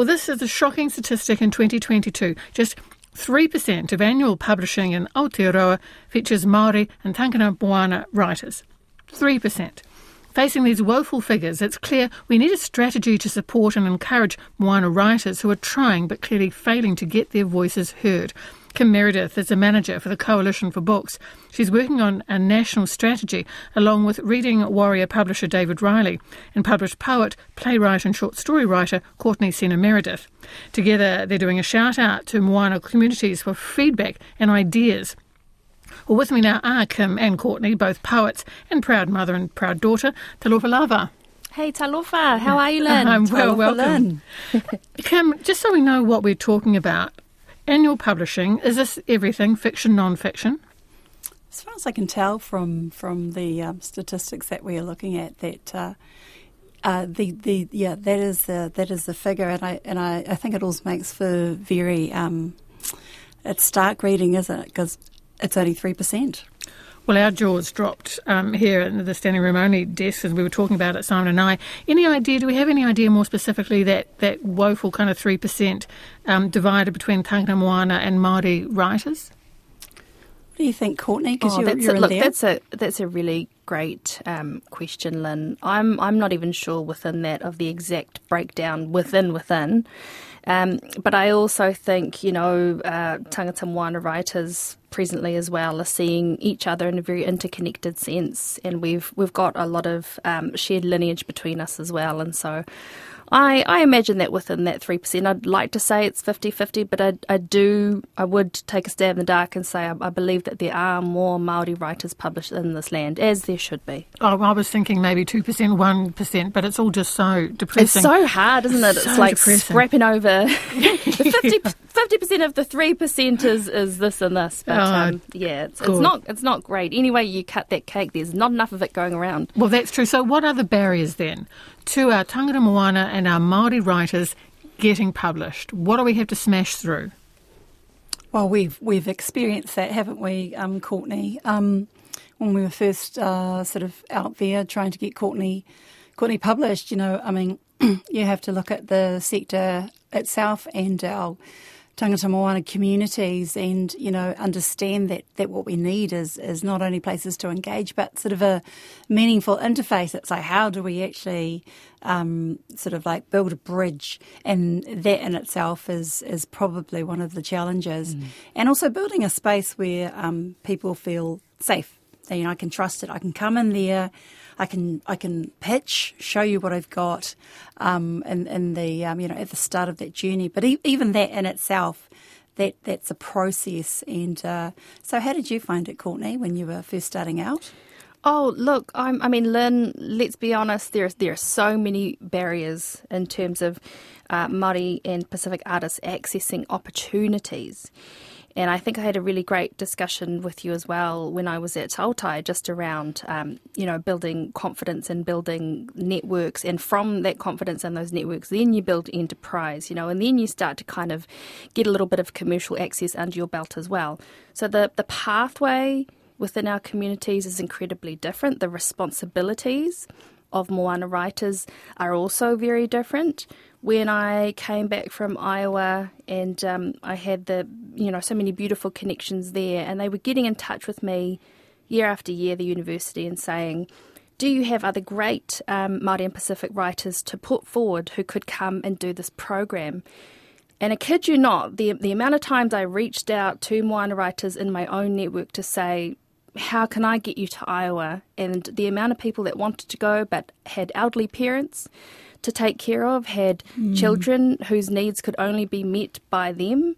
Well, this is a shocking statistic in 2022. Just 3% of annual publishing in Aotearoa features Māori and Tangata Moana writers. 3%. Facing these woeful figures, it's clear we need a strategy to support and encourage Moana writers who are trying but clearly failing to get their voices heard. Kim Meredith is a manager for the Coalition for Books. She's working on a national strategy along with reading warrior publisher David Riley and published poet, playwright, and short story writer Courtney Sina Meredith. Together, they're doing a shout out to Moana communities for feedback and ideas. Well, with me now are Kim and Courtney, both poets and proud mother and proud daughter. Talofa lava. Hey Talofa, how are you, Lynn? I'm well, welcome. Kim, just so we know what we're talking about, annual publishing, is this everything, fiction, non-fiction? As far as I can tell from from the um, statistics that we are looking at, that uh, uh, the the yeah that is the that is the figure, and I and I, I think it also makes for very um, it's stark reading, isn't it? Because it's only 3%. Well, our jaws dropped um, here in the standing room only desk as we were talking about it, Simon and I. Any idea, do we have any idea more specifically that, that woeful kind of 3% um, divided between Tangata Moana and Māori writers? What do you think, Courtney? Because oh, you're, you're a, look, there. that's a that's a really great um, question, Lynn. I'm I'm not even sure within that of the exact breakdown within within. Um, but I also think, you know, uh, tangata moana writers presently as well are seeing each other in a very interconnected sense, and we've we've got a lot of um, shared lineage between us as well, and so I, I imagine that within that 3%, I'd like to say it's 50 50, but I, I do, I would take a stab in the dark and say I, I believe that there are more Māori writers published in this land, as there should be. Oh, I was thinking maybe 2%, 1%, but it's all just so depressing. It's so hard, isn't it? It's so like depressing. scrapping over 50, 50% of the 3% is, is this and this. But um, yeah, it's, it's, not, it's not great. Anyway, you cut that cake, there's not enough of it going around. Well, that's true. So, what are the barriers then to our tangata moana and our Māori writers getting published? What do we have to smash through? Well, we've we've experienced that, haven't we, um, Courtney? Um, when we were first uh, sort of out there trying to get Courtney Courtney published, you know, I mean, you have to look at the sector itself and our tangata moana communities and, you know, understand that, that what we need is, is not only places to engage, but sort of a meaningful interface. It's like, how do we actually um, sort of like build a bridge? And that in itself is, is probably one of the challenges. Mm. And also building a space where um, people feel safe. You know, I can trust it. I can come in there. I can I can pitch, show you what I've got, um, in, in the um, you know at the start of that journey. But e- even that in itself, that that's a process. And uh, so, how did you find it, Courtney, when you were first starting out? Oh, look, I'm, i mean, Lynn, let's be honest, there, there are so many barriers in terms of uh, Māori and Pacific artists accessing opportunities. And I think I had a really great discussion with you as well when I was at Tautai, just around, um, you know, building confidence and building networks. And from that confidence and those networks, then you build enterprise, you know, and then you start to kind of get a little bit of commercial access under your belt as well. So the, the pathway within our communities is incredibly different. The responsibilities of Moana writers are also very different when I came back from Iowa and um, I had the, you know, so many beautiful connections there, and they were getting in touch with me year after year, the university, and saying, do you have other great um, Māori and Pacific writers to put forward who could come and do this program? And I kid you not, the, the amount of times I reached out to Moana writers in my own network to say, how can I get you to Iowa? And the amount of people that wanted to go but had elderly parents, to take care of, had mm. children whose needs could only be met by them.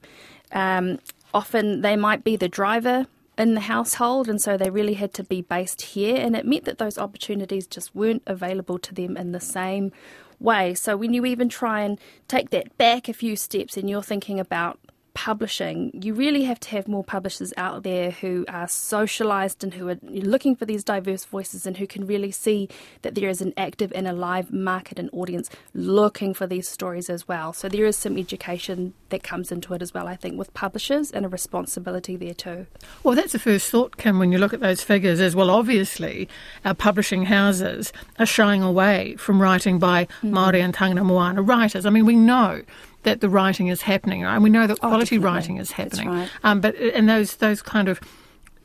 Um, often they might be the driver in the household, and so they really had to be based here, and it meant that those opportunities just weren't available to them in the same way. So when you even try and take that back a few steps and you're thinking about publishing, you really have to have more publishers out there who are socialised and who are looking for these diverse voices and who can really see that there is an active and alive market and audience looking for these stories as well. So there is some education that comes into it as well, I think, with publishers and a responsibility there too. Well, that's the first thought, Kim, when you look at those figures, is well, obviously, our publishing houses are shying away from writing by mm. Māori and Tangata Moana writers. I mean, we know that the writing is happening, and we know that Oh, quality definitely. writing is That's happening. right. Um, but and those those kind of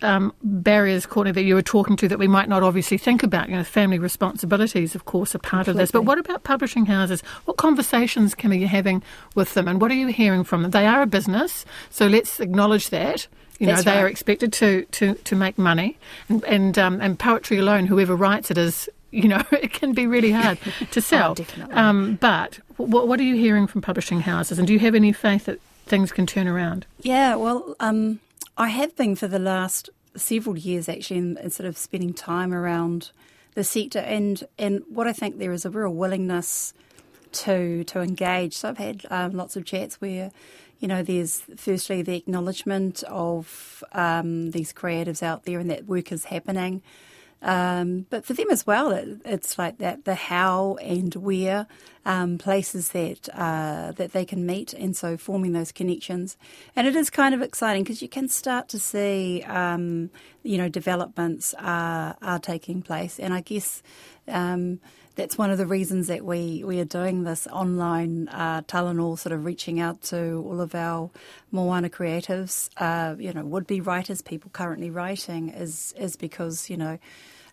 um, barriers, Courtney, that you were talking to that we might not obviously think about. You know, family responsibilities, of course, are part of this. But what about publishing houses? What conversations can you having with them, and what are you hearing from them? They are a business, so let's acknowledge that. You know, That's they are expected to, to, to make money, and and, um, and poetry alone, whoever writes it is, you know, it can be really hard to sell. definitely. Um, but what, what are you hearing from publishing houses, and do you have any faith that things can turn around? Yeah, well, um, I have been for the last several years actually, in, in sort of spending time around the sector, and and what I think there is a real willingness to to engage. So I've had um, lots of chats where. You know, there's firstly the acknowledgement of um, these creatives out there and that work is happening. Um, but for them as well, it, it's like that the how and where um, places that uh, that they can meet, and so forming those connections. And it is kind of exciting because you can start to see, um, you know, developments are are taking place, and I guess. That's one of the reasons that we, we are doing this online uh, Talanoa, sort of reaching out to all of our Moana creatives, uh, you know, would-be writers, people currently writing, is is because you know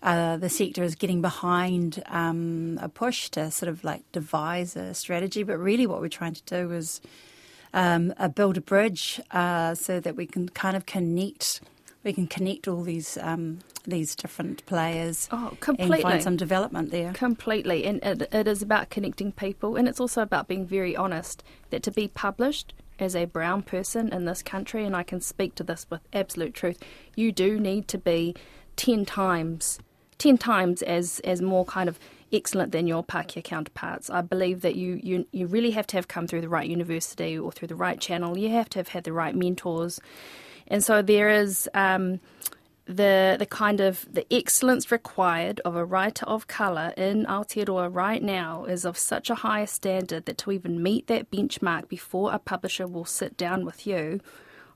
uh, the sector is getting behind um, a push to sort of like devise a strategy. But really, what we're trying to do is um, uh, build a bridge uh, so that we can kind of connect. We can connect all these um, these different players Oh, and completely. find some development there. Completely. And it, it is about connecting people. And it's also about being very honest that to be published as a brown person in this country, and I can speak to this with absolute truth, you do need to be 10 times, 10 times as, as more kind of excellent than your Pākehā counterparts. I believe that you, you, you really have to have come through the right university or through the right channel. You have to have had the right mentors. And so there is. Um, the the kind of the excellence required of a writer of colour in Aotearoa right now is of such a high standard that to even meet that benchmark before a publisher will sit down with you,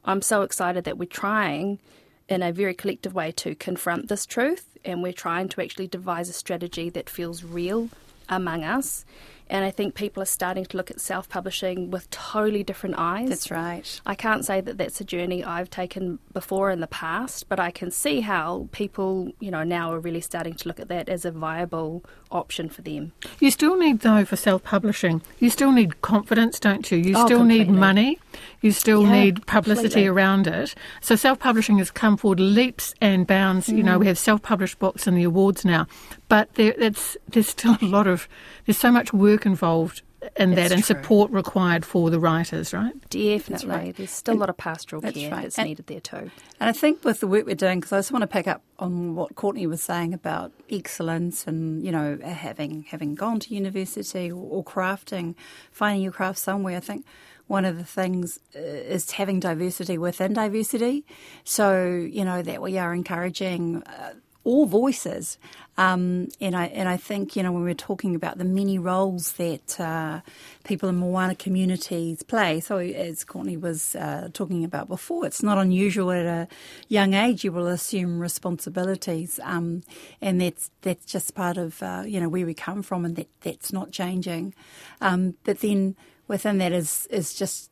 I'm so excited that we're trying in a very collective way to confront this truth and we're trying to actually devise a strategy that feels real among us. And I think people are starting to look at self publishing with totally different eyes. That's right. I can't say that that's a journey I've taken before in the past, but I can see how people, you know, now are really starting to look at that as a viable option for them. You still need, though, for self publishing, you still need confidence, don't you? You Oh, still need money. You still Yeah, need publicity completely. around it. So self publishing has come forward leaps and bounds. You Mm. know, we have self published books in the awards now, but there, it's, there's still a lot of, there's so much work involved in that and support required for the writers, right? Definitely. right. There's still a lot of pastoral That's care right. that's And- needed there too. And I think with the work we're doing, because I just want to pick up on what Courtney was saying about excellence and you know having having gone to university or, or crafting, finding your craft somewhere. I think one of the things uh, is having diversity within diversity. So you know that we are encouraging. Uh, all voices, um, and I and I think you know when we're talking about the many roles that uh, people in Moana communities play. So as Courtney was uh, talking about before, it's not unusual at a young age you will assume responsibilities, um, and that's that's just part of uh, you know where we come from, and that that's not changing. Um, but then within that is is just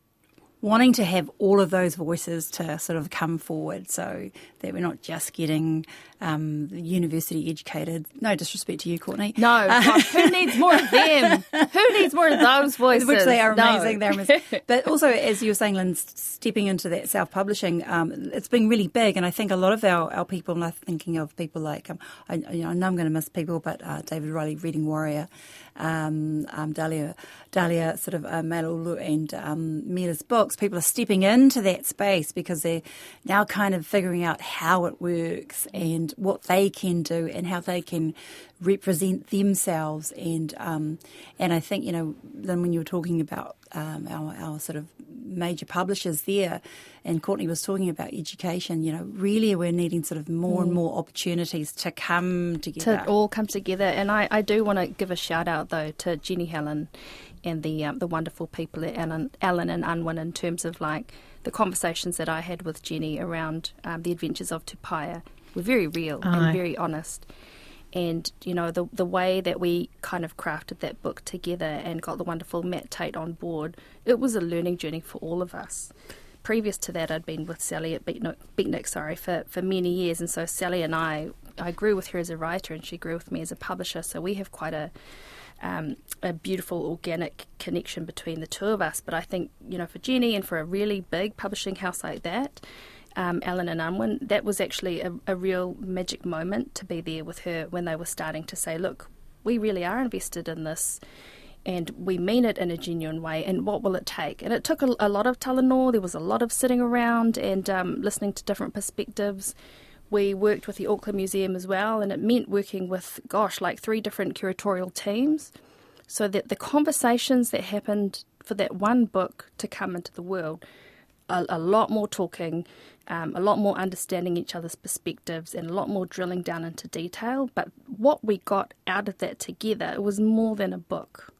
wanting to have all of those voices to sort of come forward so that we're not just getting um, university educated. No disrespect to you, Courtney. No, God, who needs more of them? Who needs more of those voices? Which they are No. amazing. They're amazing. but also, as you were saying, Lynn, stepping into that self publishing, um, it's been really big. And I think a lot of our, our people, and I'm thinking of people like, um, I, you know, I know I'm going to miss people, but uh, David Riley, Reading Warrior, um, um, Dahlia, Dahlia sort of uh, Malaeulu and um, books, people are stepping into that space because they're now kind of figuring out how it works and what they can do and how they can represent themselves. And um, and I think you know, then when you were talking about um, our, our sort of major publishers there, and Courtney was talking about education, you know, really we're needing sort of more and more opportunities to come together. to all come together. And I, I do want to give a shout out though to Jenny Hellen and the um, the wonderful people at Allen, Allen and Unwin in terms of like the conversations that I had with Jenny around um, the adventures of Tupaia were very real Aye. and very honest. And you know the the way that we kind of crafted that book together and got the wonderful Mat Tait on board, it was a learning journey for all of us. Previous to that, I'd been with Sally at Beatnik, Beatnik sorry, for, for many years, and so Sally and I, I grew with her as a writer, and she grew with me as a publisher. So we have quite a um, a beautiful organic connection between the two of us. But I think, you know, for Jenny and for a really big publishing house like that, um, Allen and Unwin, that was actually a, a real magic moment to be there with her when they were starting to say, look, we really are invested in this and we mean it in a genuine way and what will it take? And it took a, a lot of talanoa there was a lot of sitting around and um, listening to different perspectives. We worked with the Auckland Museum as well, and it meant working with, gosh, like three different curatorial teams so that the conversations that happened for that one book to come into the world, a, a lot more talking, um, a lot more understanding each other's perspectives, and a lot more drilling down into detail. But what we got out of that together, it was more than a book.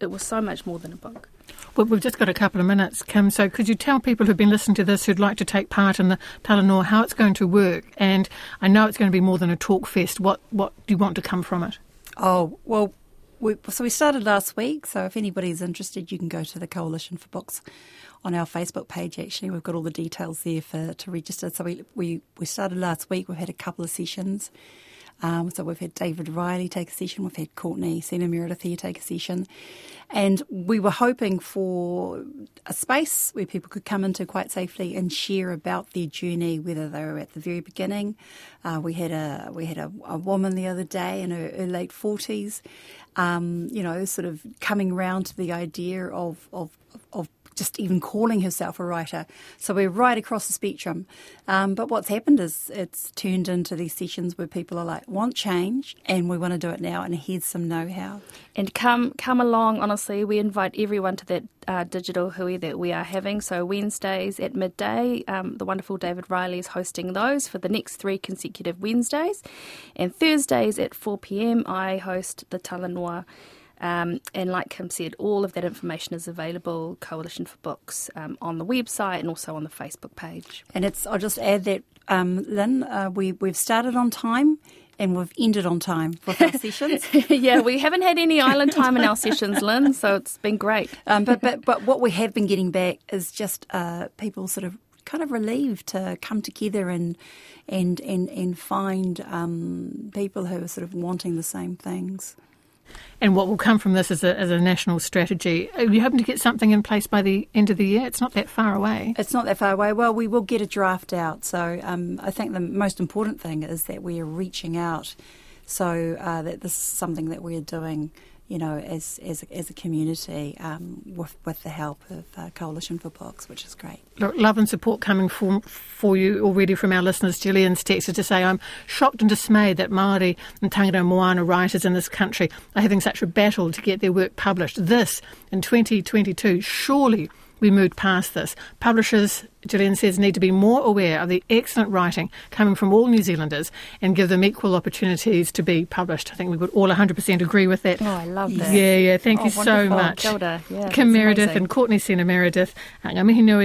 It was so much more than a book. Well, we've just got a couple of minutes, Kim. So, could you tell people who've been listening to this who'd like to take part in the Talanoa how it's going to work? And I know it's going to be more than a talk fest. What what do you want to come from it? Oh well, we, so we started last week. So if anybody's interested, you can go to the Coalition for Books on our Facebook page. Actually, we've got all the details there for to register. So we we, we started last week. We've had a couple of sessions. Um, so we've had David Riley take a session, we've had Courtney Sina Meredith here take a session, and we were hoping for a space where people could come into quite safely and share about their journey, whether they were at the very beginning. Uh, we had a we had a, a, woman the other day in her, her late forties, um, you know, sort of coming round to the idea of of of just even calling herself a writer. So we're right across the spectrum. Um, but what's happened is it's turned into these sessions where people are like, want change and we want to do it now and here's some know-how. And come come along, honestly, we invite everyone to that uh, digital hui that we are having. So Wednesdays at midday, um, the wonderful David Riley is hosting those for the next three consecutive Wednesdays. And Thursdays at 4pm, I host the Talanoa um, and like Kim said, all of that information is available, Coalition for Books, um, on the website and also on the Facebook page. And it's I'll just add that, um, Lynn, uh, we, we've started on time and we've ended on time with our sessions. yeah, we haven't had any island time in our sessions, Lynn, so it's been great. Um, but, but, but what we have been getting back is just uh, people sort of kind of relieved to come together and and and and find um, people who are sort of wanting the same things. And what will come from this as a, as a national strategy? Are you hoping to get something in place by the end of the year? It's not that far away. It's not that far away. Well, we will get a draft out. So um, I think the most important thing is that we are reaching out so uh, that this is something that we are doing you know, as as, as a community um, with, with the help of uh, Coalition for Books, which is great. Look, love and support coming for, for you already from our listeners. Gillian's texted to say, I'm shocked and dismayed that Māori and Tangata Moana writers in this country are having such a battle to get their work published. This, in 2022, surely we moved past this. Publishers, Gillian says, need to be more aware of the excellent writing coming from all New Zealanders and give them equal opportunities to be published. I think we would all 100% agree with that. Oh, I love that. Yeah, yeah. Thank oh, you wonderful. so much. Yeah, Kim Meredith amazing. and Courtney Sina Meredith. Ngamihi Nui